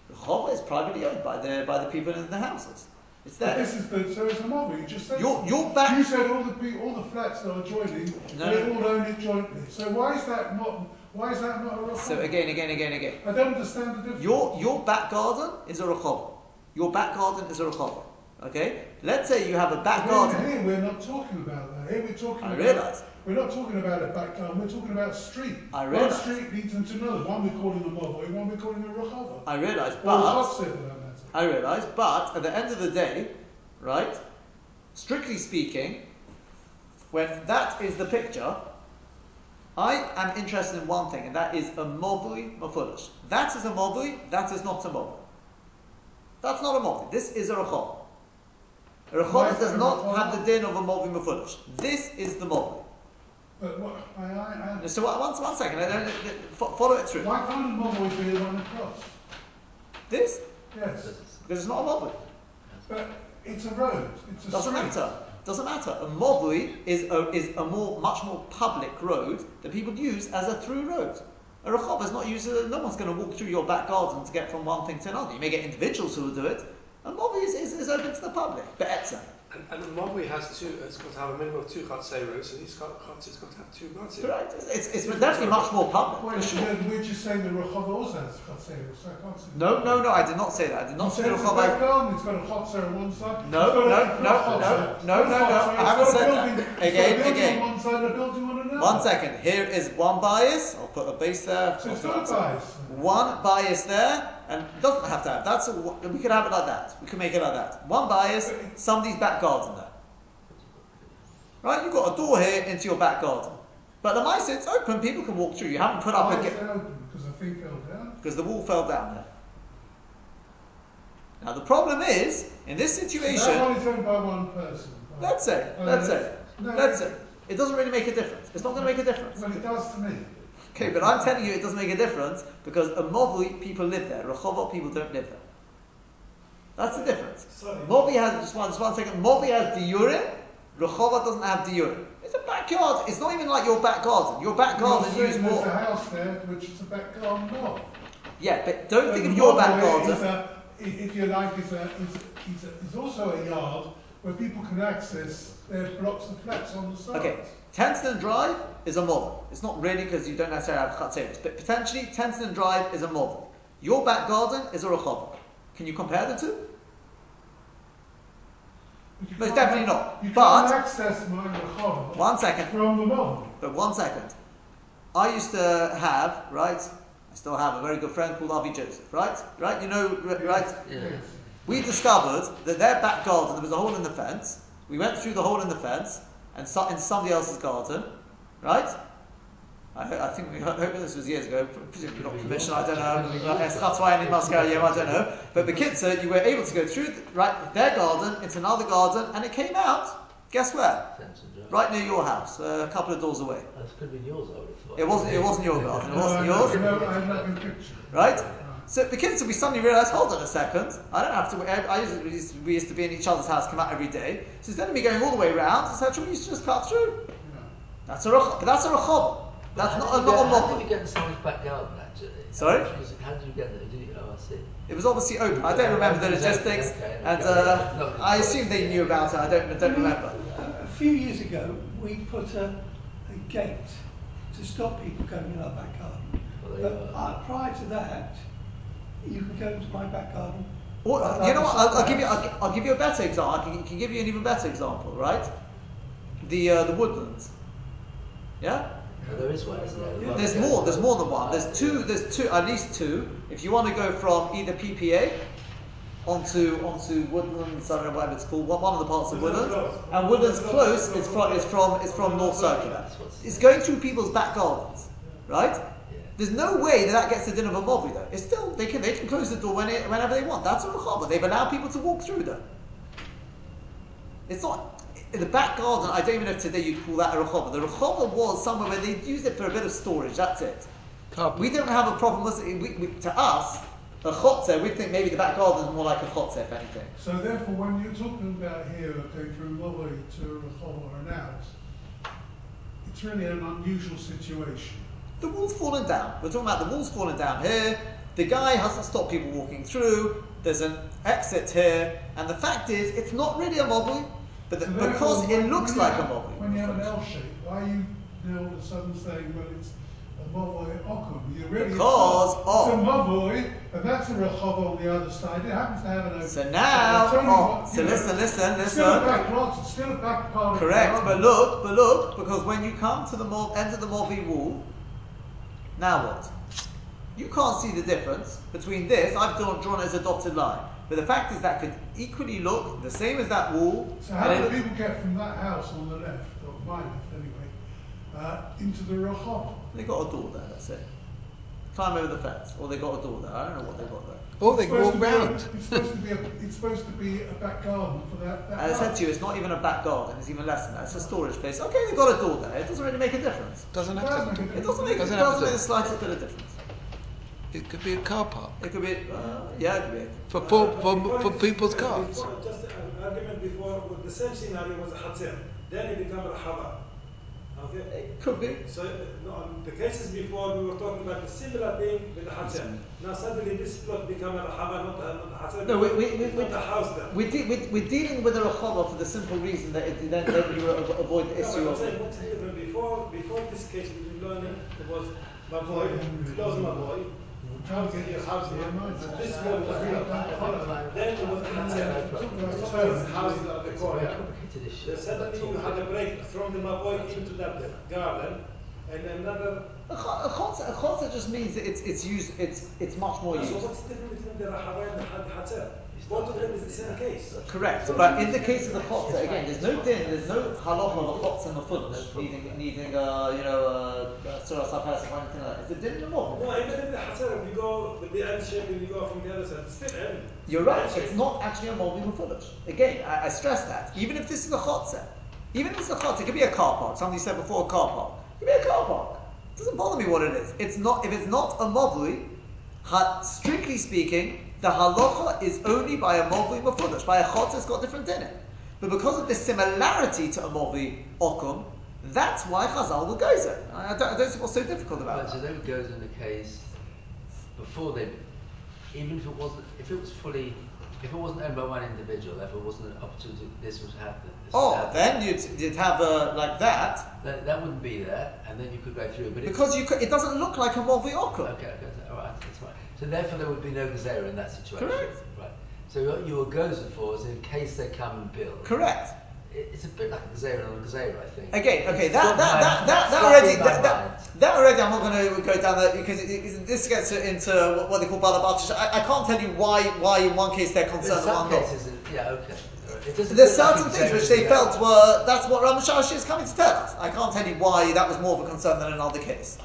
The chova is privately owned by the by the people in the houses. It's there.
this is the, so it's a movoy, you just said.
Your
so.
your back.
You said all the all the flats that are joining,
No,
they all own it jointly. So why is that not, why is that not a rechova?
So again, again, again, again.
I don't understand the difference.
Your your back garden is a rechova. Your back garden is a rechova. Okay. Let's say you have a back
Here-
garden.
Here, we're not talking about that. Here we're talking
I
about.
realise.
We're not talking about a back garden. We're talking about a street.
I
realize.
One
street leads into another. One we're calling a movoy, one we're calling a rechova.
I realise,
Or
but
hot for that matter.
I realise, but at the end of the day, right? Strictly speaking, when that is the picture, I am interested in one thing, and that is a mobui mafulish. That is a mobui, that is not a mobui. That's not a mobui. This is a rechov. A
Why is
rechov
it
does not have the din of a mobui mafulish. This is the mobui.
But what, I, I, I,
So one, second, I don't, follow it through.
why can't a movoy be the one across?
This,
Yes.
Because it's not a mobui.
But it's a road. It's a
Doesn't
street.
matter. Doesn't matter. A mobui is a, is a more, much more public road that people use as a through road. A rechov is not used. No one's going to walk through your back garden to get from one thing to another. You may get individuals who will do it. A mobui is, is, is open to the public. But etza.
And, and the Mobwe has two, it's got to have a minimum of two Chatzeros, and each Chatzer has got to have two Matzah.
Correct. It's, it's, it's definitely much more public
Wait,
sure.
we're, we're just saying the rechova also has chatzeros, so I can't see.
No, no, no. I did not say that. I did not
You
say
said
the
it's a back
rechov.
garden, it's got a chotzer on one side.
No,
it's got a-
no,
it's
no,
got a chotzer.
no, no, no, no, I haven't said that.
building- it's got a
Again, again.
on one side and a building on another.
One second. Here is one bias. I'll put a base there.
So it's
I'll
a bias.
One bias there, and it doesn't have to have. That's a, we could have it like that. We could make it like that. One bias, somebody's back garden there. Right, you've got a door here into your back garden, but the mice it's open. People can walk through. You haven't put up
Why
a gate?
Because the thing fell down.
because the wall fell down there. Now the problem is in this
So that
situation.
one is owned by one person. right?
Let's say,
Uh,
let's say,
no,
let's
it-
say, it doesn't really make a difference. It's not going to make a difference.
Well, it does to me.
Okay, but I'm telling you it doesn't make a difference because a Movi people live there, Rehovot people don't live there. That's the difference.
Sorry.
Movi has, just one, just one second, Movi has diurim, Rehovot doesn't have diurim. It's a backyard, it's not even like your back garden. Your back garden
You're
use
there's
more.
a house there, which is a back garden.
Yeah, but don't
So
think of your back garden.
Is a, if you like, is, a, is, is, is also a yard where people can access their blocks of flats on the side.
Okay, Tenterden Drive is a model. It's not really because you don't necessarily have Chatzeris, but potentially Tenterden Drive is a model. Your back garden is a Rehovot. Can you compare the two?
But
Most definitely not.
You
But-
can't access my Rehovot
One second.
from the mob.
But one second. I used to have, right? I still have a very good friend called Avi Joseph, right? Right? You know, r- right?
Yeah.
We discovered that their back garden, there was a hole in the fence. We went through the hole in the fence and so, in somebody else's garden, right? I, ho- I think we ho- hope this was years ago, presumably not permission, I don't know. Yes, That's why I need Moscow, yeah, I don't know. But the kids, uh, you were able to go through the, right their garden into another garden, and it came out Guess where? Right near your house, uh, a couple of doors away.
That's could have been yours, I would have thought.
It wasn't. It wasn't your garden. It wasn't yours.
I know, I know, I can picture. it.
right?
Right.
So the kids, we suddenly realised, hold on a second, I don't have to. I, I used, to, we, used to, we used to be in each other's house, come out every day. So instead of me going all the way round, etc., we used to just cut through.
Yeah.
That's a rachov. But that's a rachov. That's not a
you
not a
get- How did
model.
you get in someone's back garden, actually?
Sorry?
How did you- How did you get there? Did you, oh, I see.
It was obviously open. I don't remember the logistics,
Okay,
and uh, I assume they knew about it. I don't. I don't remember.
A few years ago, we put a, a gate to stop people going in our back garden.
Well,
But uh, prior to that, you can go into my back garden.
Or,
like
you know what? I'll, I'll give you. I'll, I'll give you a better example. I can, can give you an even better example, right? The uh, the woodlands. Yeah.
Well, there is one, isn't there?
There's more. There's more than one. There's two. There's two. At least two. If you want to go from either PPA onto onto Woodlands, I don't know whatever it's called. One, one of the parts of Woodlands, and Woodlands Close is from is from is from North Circular. It's going through people's back gardens, right?
Yeah.
There's no way that that gets the din of a mobi though. It's still they can they can close the door when it, whenever they want. That's a rechava. They've allowed people to walk through them. It's not in the back garden. I don't even know if today you'd call that a rechava. The rechava was somewhere where they used it for a bit of storage. That's it.
Carpet.
We don't have a problem with it. We, we, to us, a chotzer, we think maybe the back garden is more like a chotzer, if anything.
So therefore, when you're talking about here, okay, from Lovely to Rehov or an out, it's really an unusual situation.
The wall's fallen down. We're talking about the wall's fallen down here. The guy hasn't stopped people walking through. There's an exit here, and the fact is, it's not really a mobile, but the,
So
because it looks like a mobile.
When you have an L shape, why are you now all of a sudden saying, well, it's a Mavoy Okum? You really
Because
it's,
of-
it's a Mavoy, and that's a Rehov on the other side. It happens to have an open.
So now-
It's
oh,
what-
so
you know,
listen, listen,
it's Still a
listen.
back lot, still a back part of the
Correct, but look, but look, because when you come to the mob, end of the Mobi wall, now what? You can't see the difference between this. I've drawn, drawn as a dotted line, but the fact is that could equally look the same as that wall.
So how do people get from that house on the left, or my left anyway, uh, into the Rehov?
They got a door there. That's it. Climb over the fence, or they got a door there. I don't know what they got there.
Or they
It's
can walk
supposed to be a- It's supposed to be a, it's supposed to be a back garden for that, that
As I said to you, it's not even a back garden. It's even less than that. It's a storage place. Okay, they got a door there. It doesn't really make a difference.
Doesn't have
Does
to.
make
It doesn't make. It
Doesn't have
doesn't make the slightest bit of difference.
It could be a car park
It could be. Uh, yeah, it could be.
for for,
Uh,
for, for people's cars.
Before, just an argument before, the same scenario was a hatzir. Then it became a rahaba. Okay?
It could be.
So, no, the cases before, we were talking about the similar thing with the hatzir. Now suddenly this plot became a rahaba, not a, not.
No, we, we, we, we,
a house there.
we're, de- we're, we're dealing with a rachava for the simple reason that it, then, then you avoid the issue
I'm
of.
saying what's the difference? Before, before this case, we were learning, it was my boy, close my boy, Then it was hatzir. Two houses at the corner.
very complicated issue.
So suddenly you have a break from the Maboy into that garden, and another.
A chotzer, just means it's, it's used, it's, it's much more
So what's the difference between the Rahaba and the Had- Hatzer? Of them is the same case.
Correct, but in the case of the chotzer, again, there's no din, there's no halacha of a chotzer mafulish, needing, needing, uh, you know, uh, surah sapas or anything like that. It's a din in the
No,
mob.
even in the Hatzer, if you go with the L shape and you go from the other side, it's still M.
You're right, it's not actually a mobi mafulish. Again, I, I stress that. Even if this is a chotzer, even if it's a chotzer, it could be a car park. Somebody said before a car park. It could be a car park. It doesn't bother me what it is. It's not, if it's not a mobli, strictly speaking, the halacha is only by a mobli mafulish. By a chotzer, it's got different in it. But because of the similarity to a mobli okum, that's why Chazal will go there. I, I don't, I don't see what's so difficult about
But so
that.
that goes in the case before they, even if it wasn't, if it was fully, if it wasn't owned by one individual, if it wasn't an opportunity, this would happen. This would
Oh,
happen,
then you'd, you'd have a, like that,
that, that wouldn't be there, and then you could go through. But
because you could, it doesn't look like a mobli okum.
Okay, okay, all right, that's fine. So therefore, there would be no gazera in that situation.
Correct.
Right. So what you were gozen for is in case they come and build.
Correct.
It's a bit like a gazera on a gazera, I think.
Again, okay, that that, that, that, that already that, that, that already I'm not going to go down that because it, it, this gets into what, what they call balabatish. I, I can't tell you why why in one case they're concerned and one not.
cases, it, yeah, okay. all right. It doesn't
There's
feel like
certain things which they felt were that's what Ramashashi is coming to tell us. I can't tell you why that was more of a concern than another case.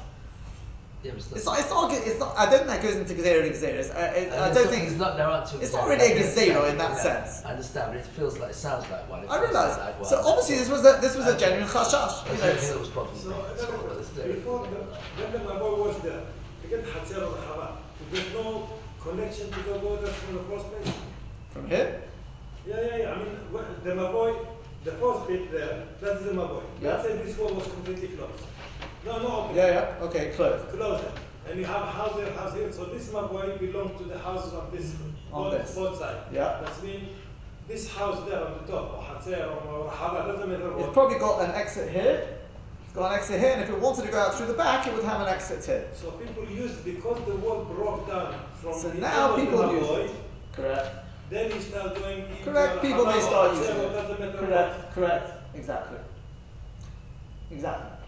Yeah, but
It's not. It's not. It's not. I don't think that goes into gezerah gezerahs. I, I,
And
I don't
not,
think.
it's not. There aren't two.
it's not really a
I understand,
gezerah in that
yeah,
sense.
I understand, but it feels like it sounds like one. It
I realise.
Like one.
So obviously this was a this was a
Okay.
genuine chashash.
I
You know,
think it was probably
So
not.
another
But it's
question.
there.
Before the, when the Maboi was there, again Hatzer or Hava, there's no connection to the borders from the first place.
from here.
Yeah, yeah, yeah. I mean, wh- the Maboi, the first bit there, that is the Maboi.
Yeah.
Let's say this wall was completely closed. No, no, open.
Yeah, yeah. Okay, closed.
Closed. And you have a house there, house here. So this Maboi belongs to the houses of this,
On
both,
this.
both sides.
Yeah.
That means this house there on the top, or or doesn't matter
It's probably got an exit here. It's got an exit here, and if it wanted to go out through the back, it would have an exit here.
So people use because the wall broke down from
So
the
now people use it. Correct.
then you start going
Correct. People may start using it.
what.
Correct. Correct. Exactly. Exactly.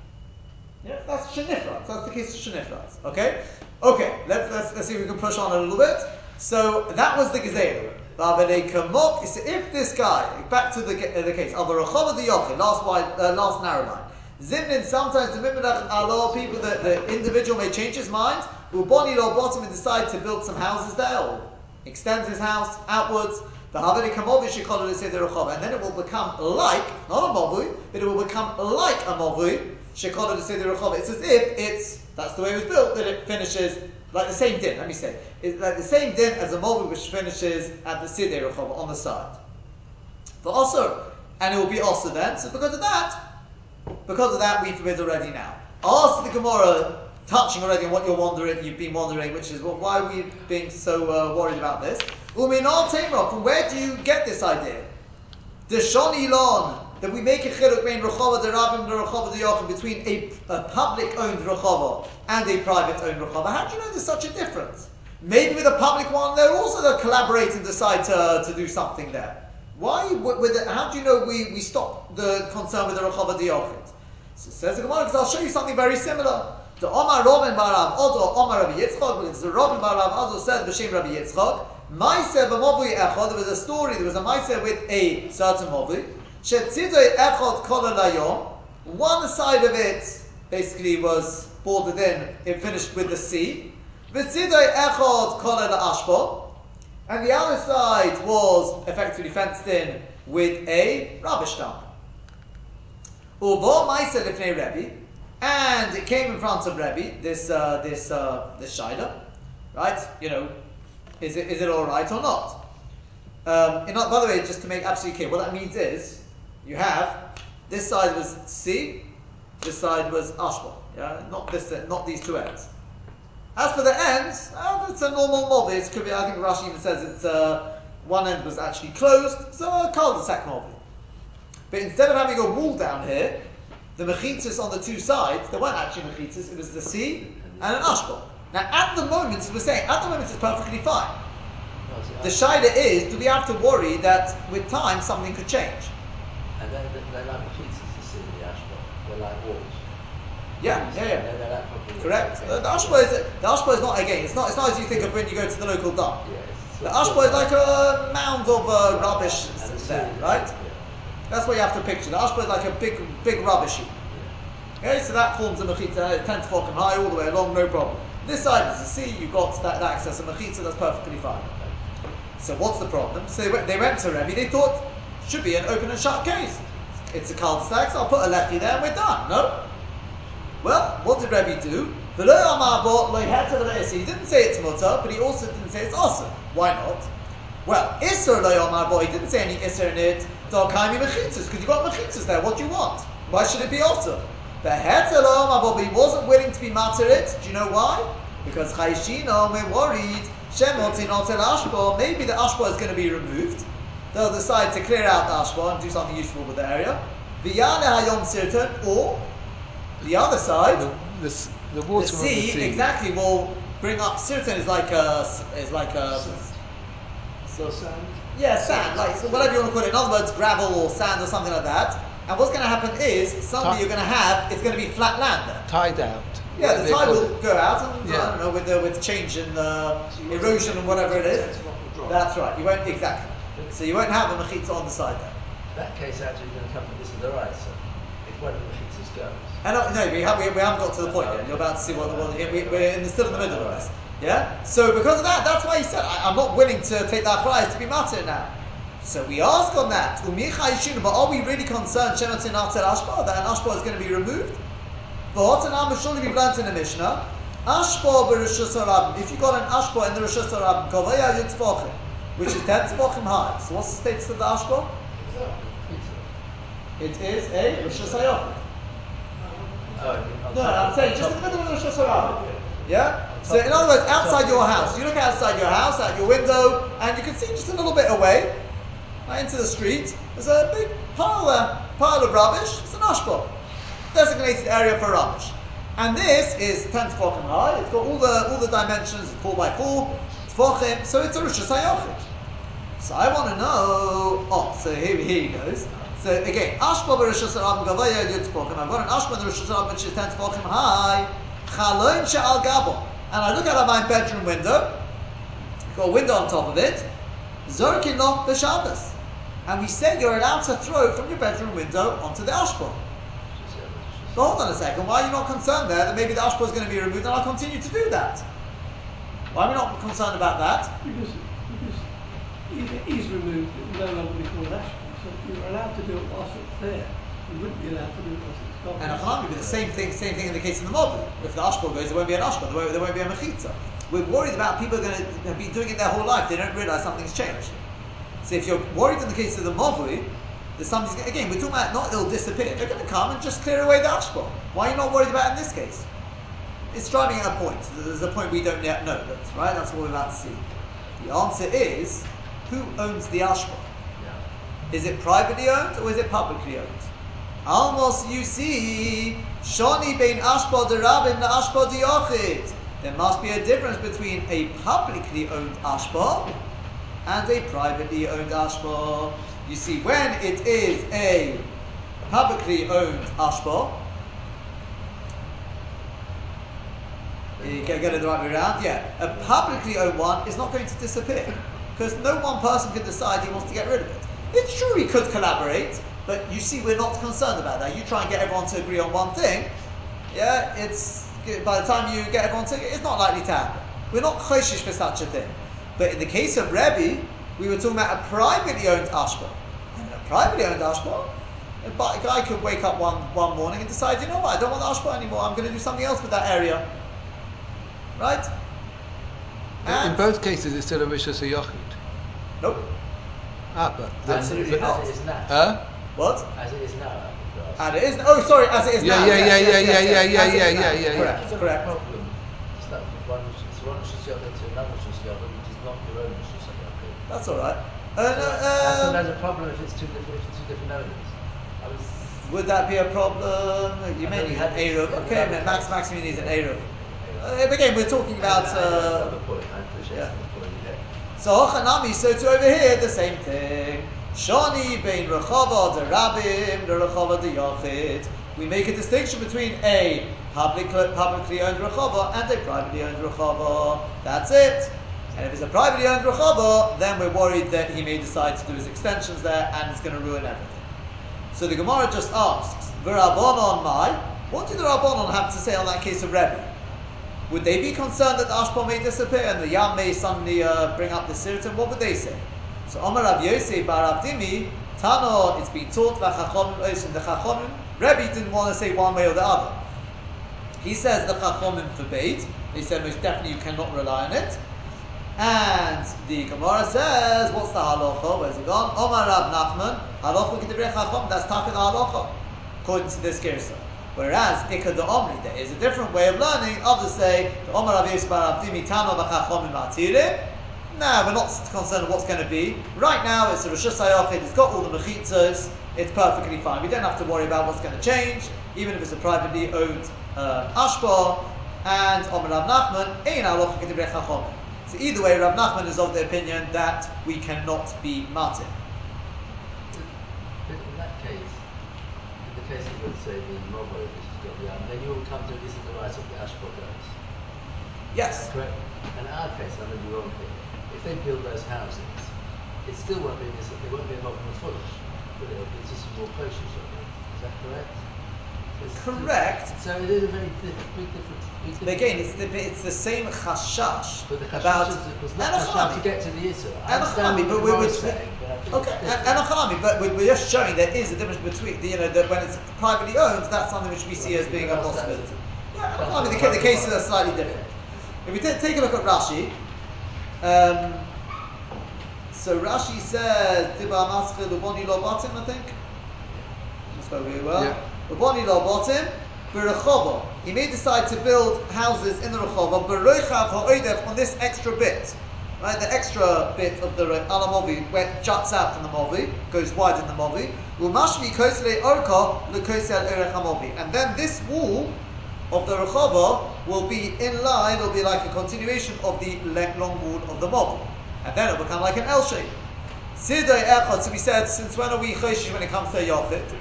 Yeah, that's shenifrat. That's the case of shenifrat. Okay. Okay. Let's let's let's see if we can push on a little bit. So that was the gezerah. If this guy, back to the, uh, the case, of the the Yochid, last wide, uh, last narrow line. Zimnin, sometimes the people, that the individual may change his mind, Uboni lo bottom and decide to build some houses there, or extends his house outwards. The Haveri Kamovi Shikola say the Rechava, and then it will become like, not a Mavui, but it will become like a Mavui, Shikola say the Rechava. It's as if it's, that's the way it was built, that it finishes like the same din, let me say. It's like the same din as a Mavui which finishes at the Sidei Rechava on the side. But also, and it will be also then, so because of that, because of that, we forbid already now. Ask the Gemara, touching already on what you're wondering, you've been wondering, which is well, why are we being so uh, worried about this? Uminal Tamra, from where do you get this idea? The Shani Lon, that we make a chiluk between Rechava the Rabbim and Rechava the Yochim, between a, a public owned Rechava and a private owned Rechava. How do you know there's such a difference? Maybe with a public one, they're also they'll collaborate and decide to, to do something there. Why? With, the, how do you know we, we stop the concern with the Rechava the Yochim? So says the Gemara, because I'll show you something very similar. The Omar Robin Barav also Omar Rabbi Yitzchak, because the Robin Barav Odo says B'Shem Rabbi Yitzchak, Maise b'Mavui Echad, there was a story, there was a Maise with a certain Mavui, Shetzidoi Echad Kol Layom, one side of it basically was bordered in, it finished with the sea, V'tzidoi Echad Kol Ashbo, and the other side was effectively fenced in with a rubbish dump. Uvo Maisa Lifnei Rebbe, and it came in front of Rebbe, this uh, this uh, this Shaila, right? You know, is it is it all right or not? Um, in, by the way, just to make absolutely clear, what that means is you have this side was C, this side was Ashba, yeah, not this not these two ends. As for the ends, uh, it's a normal mobi. It could be. I think Rashi even says it's uh, one end was actually closed, so a cul-de-sac mobi. But instead of having a wall down here, the mechitzas on the two sides, there weren't actually mechitzas, it was the sea and an ashbol. Now, at the moment, as we're saying, at the moment it's perfectly fine. The
I-
is, do we have to worry that with time something could change?
And then they- they're like pizzas you see in the ashbot. They're like walls.
Yeah, yeah, yeah.
They're, they're like.
Correct. The, the ashbol is the ashbol is not again. It's not. It's not as you think of when you go to the local dump.
Yeah,
The
sort
ashbol is like a mound of uh, rubbish there, right? That's what you have to picture. The ashbol is like a big, big rubbish heap. Okay, so that forms a mechitza, it's uh, 10 to 4 high all the way along, no problem. This side is the sea, you've got that, that access of mechitza, that's perfectly fine. So what's the problem? So they went, they went to Rebbe, they thought, should be an open and shut case. It's a cul-de-sac, so I'll put a lefty there and we're done. No? Well, what did Rebbe do? He didn't say it's mutter, but he also didn't say it's awesome. Why not? Well, Isser lo he didn't say any Isser in it. Dal kaimi mechitzas, because you've got mechitzas there, what do you want? Why should it be awesome? The heter lo amar bo, but he wasn't willing to be matter. Do you know why? Because chayshino, we're worried, shemot in otel ashbo, maybe the ashbo is going to be removed. They'll decide to clear out the ashbo and do something useful with the area. V'yale hayom sirton, or the other side,
The, the, the
the
water of the
sea,
sea.
exactly will bring up sirton is like a is like a so
Sand.
Yeah sand like so whatever you want to call it. In other words, gravel or sand or something like that. And what's going to happen is suddenly
Ti-
you're going to have it's going to be flat land there.
Tied out.
Yeah, the tide will go out, and I
Yeah.
don't know with the with change in uh, erosion and whatever it is. That's right. You won't exactly. So you won't have a mechitza on the side there.
That case actually is going to come from this is the right, so if one of the machines is
And uh, no, we, have, we, we haven't got to the point yet. You're about to see what, the what we, we're in the, still in the middle of this. Yeah? So because of that, that's why he said, I, am not willing to take that price to be matter now. So we ask on that, but are we really concerned Shematin Atel Ashba, that an Ashba is going to be removed? But and surely we've learned in the Mishnah, Ashba b'Rishus If you got an Ashba in the Kovaya Yitzvachim, which is 10 Tzvachim high. So what's the status of the Ashba? It is a Rishus Hayachim. Oh, no, I'm saying just in the middle of the Rishus Harabim. Yeah? So in other words, outside your house, you look outside your house, out your window, and you can see just a little bit away, right into the street, there's a big pile there, pile of rubbish. It's an ashbol, designated area for rubbish. And this is 10 tefachim high. It's got all the all the dimensions, four by four tefachim. So it's a rishus hayochid. So I want to know. Oh, so here, here he goes. So again, ashba b'rishus harabim gavaya yud tefachim. I've got an ashba the rishus harabim which is 10 tefachim high. Chalon she'al gabo. And I look out of my bedroom window. Got a window on top of it. Zorkin lo b'Shabbos. And we said you're allowed to throw from your bedroom window onto the ashbol. But hold on a second, why are you not concerned there that maybe the ashbol is going to be removed and I'll continue to do that? Why are we not concerned about that?
Because, because it is removed, it no longer be called ashbol. So you're allowed to do it whilst it's there. You wouldn't be allowed to do it whilst it's gone.
And Achanami, but the same thing, same thing in the case of the model. If the ashbol goes, there won't be an ashbol, there won't, there won't be a mechitza. We're worried about people are going to be doing it their whole life. They don't realize something's changed. So if you're worried in the case of the Mavui, there's something, again, we're talking about not it'll disappear. They're going to come and just clear away the ashbal. Why are you not worried about in this case? It's driving at a point. There's a point we don't yet know. That's right. That's what we're about to see. The answer is, who owns the ashbal? Yeah. Is it privately owned or is it publicly owned? Almost you see, Shani bein ashbal de rabin the ashbal de There must be a difference between a publicly owned ashbal and a privately owned ashbal. You see, when it is a publicly owned ashbal, you get, get it the right way around. Yeah, a publicly owned one is not going to disappear because no one person can decide he wants to get rid of it. It's true we could collaborate, but you see, we're not concerned about that. You try and get everyone to agree on one thing. Yeah, it's by the time you get everyone to, it's not likely to happen. We're not choshish for such a thing. But in the case of Rebbe, we were talking about a privately owned ashbal. And a privately owned ashbal, a guy could wake up one, one morning and decide, you know what, I don't want the ashbal anymore, I'm going to do something else with that area. Right?
And in both cases, it's still a rishus yochid.
Nope.
Ah, but
absolutely
not. As it is now.
Huh?
What?
As it is now.
As it is. Oh, sorry. As it is
yeah,
now.
Yeah, yeah, yeah, yeah, yeah,
yeah,
yeah,
yeah,
yeah, yeah.
Correct.
It's
correct.
problem. It's not one it's one Rishus Yachid to another Rishus Yachid, which is not your own Rishus Yachid.
That's all right. Uh,
so,
no,
um, so
there's
a problem if it's two different, if it's two different owners. I was,
would that be a problem? You may need an Eruv. Okay, Max Maximum needs an Eruv. Uh, again, we're talking about. Uh,
point. I appreciate yeah. the point. Yeah.
So Hochanami, so to over here, the same thing. Shani bein Rechava de Rabim, the Rechava de Yochid. We make a distinction between a public, publicly owned Rechava and a privately owned Rechava. That's it. And if it's a privately owned Rechava, then we're worried that he may decide to do his extensions there and it's going to ruin everything. So the Gemara just asks, V'Rabbanon Mai, what do the Rabbanon have to say on that case of Rebbe? Would they be concerned that the Ashbal may disappear and the Yam may suddenly uh, bring up the Sirtim? What would they say? So Omar Rav Yosef Bar Abdimi, Tano, it's been taught by Chachomim Oisim. The Chachomim, Rebbe didn't want to say one way or the other. He says the Chachomim forbade. They said most definitely you cannot rely on it. And the Gemara says, what's the halacha? Where's it gone? Omar Rav Nachman, halacha k'divrei Chachom, that's taka the halacha, according to this Gersa. Whereas Ikka the Omri, there is a different way of learning. Others say the Omar Rav Yosef Bar Abdimi Tano b'Chachomim Atirim. No, we're not concerned with what's going to be. Right now, it's a Rosh Hashanah, it's got all the mechitzas, it's perfectly fine. We don't have to worry about what's going to change, even if it's a privately owned um, ashbar. And Omer Rav Nachman, Ein So either way, Rav Nachman is of the opinion that we cannot be martyr.
In that case, in the case of, let's say, the Mobo, which has got the arm, then you will come to this is the right of the ashbar goes.
Yes.
Correct? In our case, I may be wrong if they build those houses, it still won't be this, it won't be a modern foolish, but it'll be just more kosher Is that correct? It's-
Correct.
So it is a very big difference.
But again, it's the, it's the same chashash
But the
about
is- was not
Anachami.
Chashash to get to the Issa. I
And
understand
Achami,
what
but we-
Gemara
we-
is saying, but
Okay,
it's
and,
different.
and Achami, but we- we're just showing there is a difference between, the, you know, that when it's privately owned, that's something which we see as being a possibility. Yeah,
that's
Achami, the, the cases are slightly different. If we ta- take a look at Rashi, um, so Rashi says, Diba Maschil Uboni Lo Batim, I think. That's very well.
Yeah.
Uboni Lo Batim, B'Rechova. He may decide to build houses in the Rechova, B'Roichav Ha'oidef on this extra bit. Right, the extra bit of the Alamovi where it juts out from the Movi, goes wide in the Movi. Umashmi Kosele Orka Lekosel Erech HaMovi. And then this wall of the Rechova will be in line, will be like a continuation of the long wall of the Movi. And then it'll become like an L shape. Sidai Echad, so we said, since when are we Choshish when it comes to a Yafit?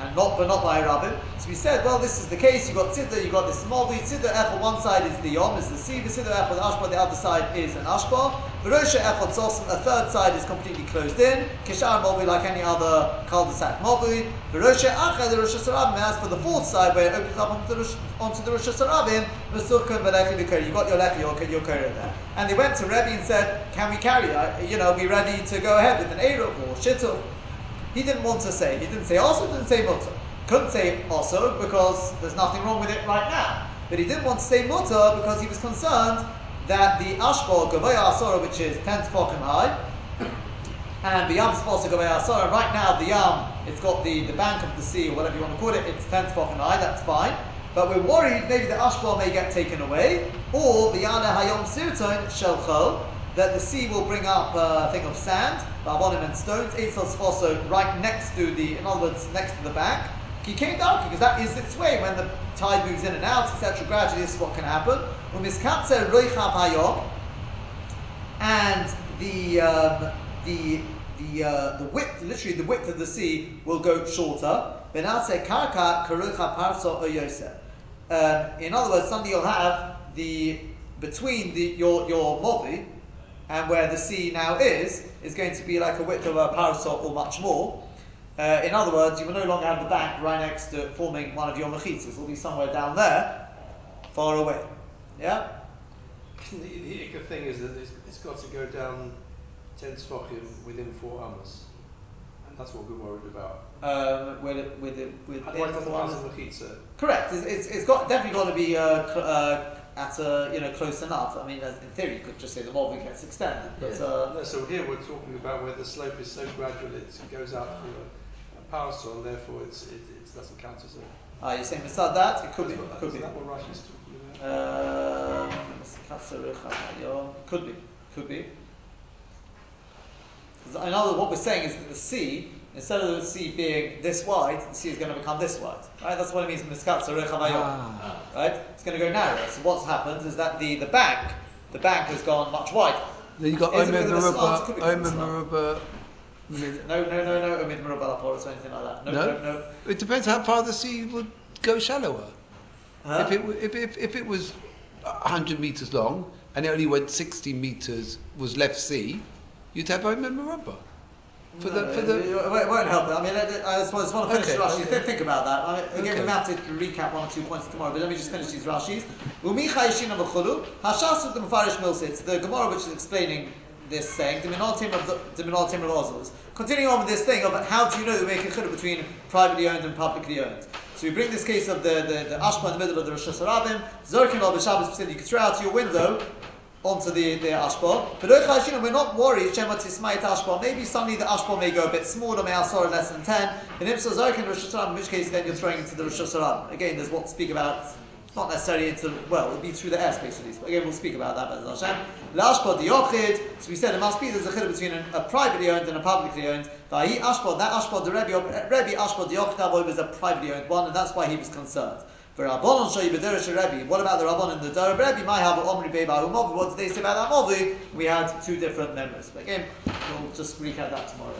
And not, not by rabbin. So we said, well, this is the case. You got Tzidda, you got this Mobi. Tzidda Echad, one side is the Yom, is the sea. Tzidda Echad, Ashba, the other side is an Ashba. Verosha Echad Sosim, a third side is completely closed in. Kishar Mobi, like any other cul-de-sac Mobi. Verosha Echad, the Reshus Harabim, as for the fourth side, where it opens up onto the Rosh, onto the Velechi Vikari. You got your Lechi, your, your Kari there. And they went to Rebbe and said, can we carry? You know, are we ready to go ahead with an Eruv or Shittul? He didn't want to say. He didn't say also, didn't say mutter. Couldn't say also because there's nothing wrong with it right now. But he didn't want to say mutter because he was concerned that the ashbor gavaya asora, which is ten tefachim high, and the yam to gavaya asora. Right now, the yam, it's got the, the bank of the sea or whatever you want to call it. It's ten tefachim high. That's fine. But we're worried maybe the ashbor may get taken away, or the yana hayom sirton shelchol, that the sea will bring up a thing of sand, barbonim and stones, Eitzos also right next to the, in other words, next to the bank. Kikein dark, because that is its way when the tide moves in and out, etc. Gradually, this is what can happen. And the um, the the uh, the width, literally the width of the sea, will go shorter. Benase parso. Um, in other words, suddenly you'll have the between the your your movi and where the sea now is is going to be like a width of a parasol or much more. Uh, in other words, you will no longer have the bank right next to forming one of your mechitzas. It will be somewhere down there, far away. Yeah.
The, the thing is that it's, it's got to go down 10 tefachim within four amos. And that's what we're worried about.
Um, with it, with it, with
Otherwise, it
it-
doesn't count mechitza.
Correct. It's, it's, it's got definitely got to be uh, cl- uh, at a you know close enough. I mean, in theory, you could just say the molding gets extended, but
Yeah.
uh,
No, so here we're talking about where the slope is so gradual it goes out through a, a parasol, and therefore it's, it, it doesn't count as a.
are you're saying beside that? It could be.
That's what-
Could
is
be.
that what Rashi's talking about?
Um, could be. Could be. I know that what we're saying is that the sea, instead of the sea being this wide, the sea is going to become this wide. Right? That's what it means in Miskat
Ah.
Right? It's going to go narrower. So what's happened is that the, the bank, the bank has gone much wider.
Then you got Omer
because of the slant? It could
Merubah,
be because of
Omer
the.
Merubah.
No, no, no, no, Omid Merubah or anything like that. No, no,
No?
no.
It depends how far the sea would go shallower.
Huh?
If, it, if, if, if it was 100 metres long and it only went 60 metres was left sea, you'd have Omer Merubah. For
No,
the, for
it,
the,
it won't- it won't help. I mean, I, I just want to finish
Okay,
the Rashi.
okay.
Think, about that. I mean, again,
Okay.
we have to recap one or two points tomorrow, but let me just finish these Rashis. Umi chayishina v'chulu, the Mefarish Milsit, the Gemara which is explaining this saying, the Diminaltim of Ozels. Continuing on with this thing of how do you know that we make a between privately owned and publicly owned? So we bring this case of the, the, the ashpa in the middle of the Reshus Harabim, Zorkin al B'Shabbos, you can throw out your window, onto the, the ashbor. But Oichashina, we're not worried, Shema Tismayit ashbor. Maybe suddenly the ashbor may go a bit smaller, may asor less than 10. And if so, Reshus Harabim, in which case then you're throwing into the Reshus Harabim. Again, there's what to speak about. Not necessarily into, well, it would be through the airspace at least. But again, we'll speak about that, Bez Hashem. Lashbor Diochid, so we said it must be, there's a chiluk between a privately owned and a publicly owned. Vahi Ashbor, that Ashbor, the Rebbe, Rebbe Ashbor Diochid was a privately owned one, and that's why he was concerned. For Rabbanon show you B'derish Rebbe. What about the Rabbanon in the Dara Rebbe? Might have Omri Beba Umovi. What did they say about that Movi? We had two different members. But again, we'll just recap that tomorrow.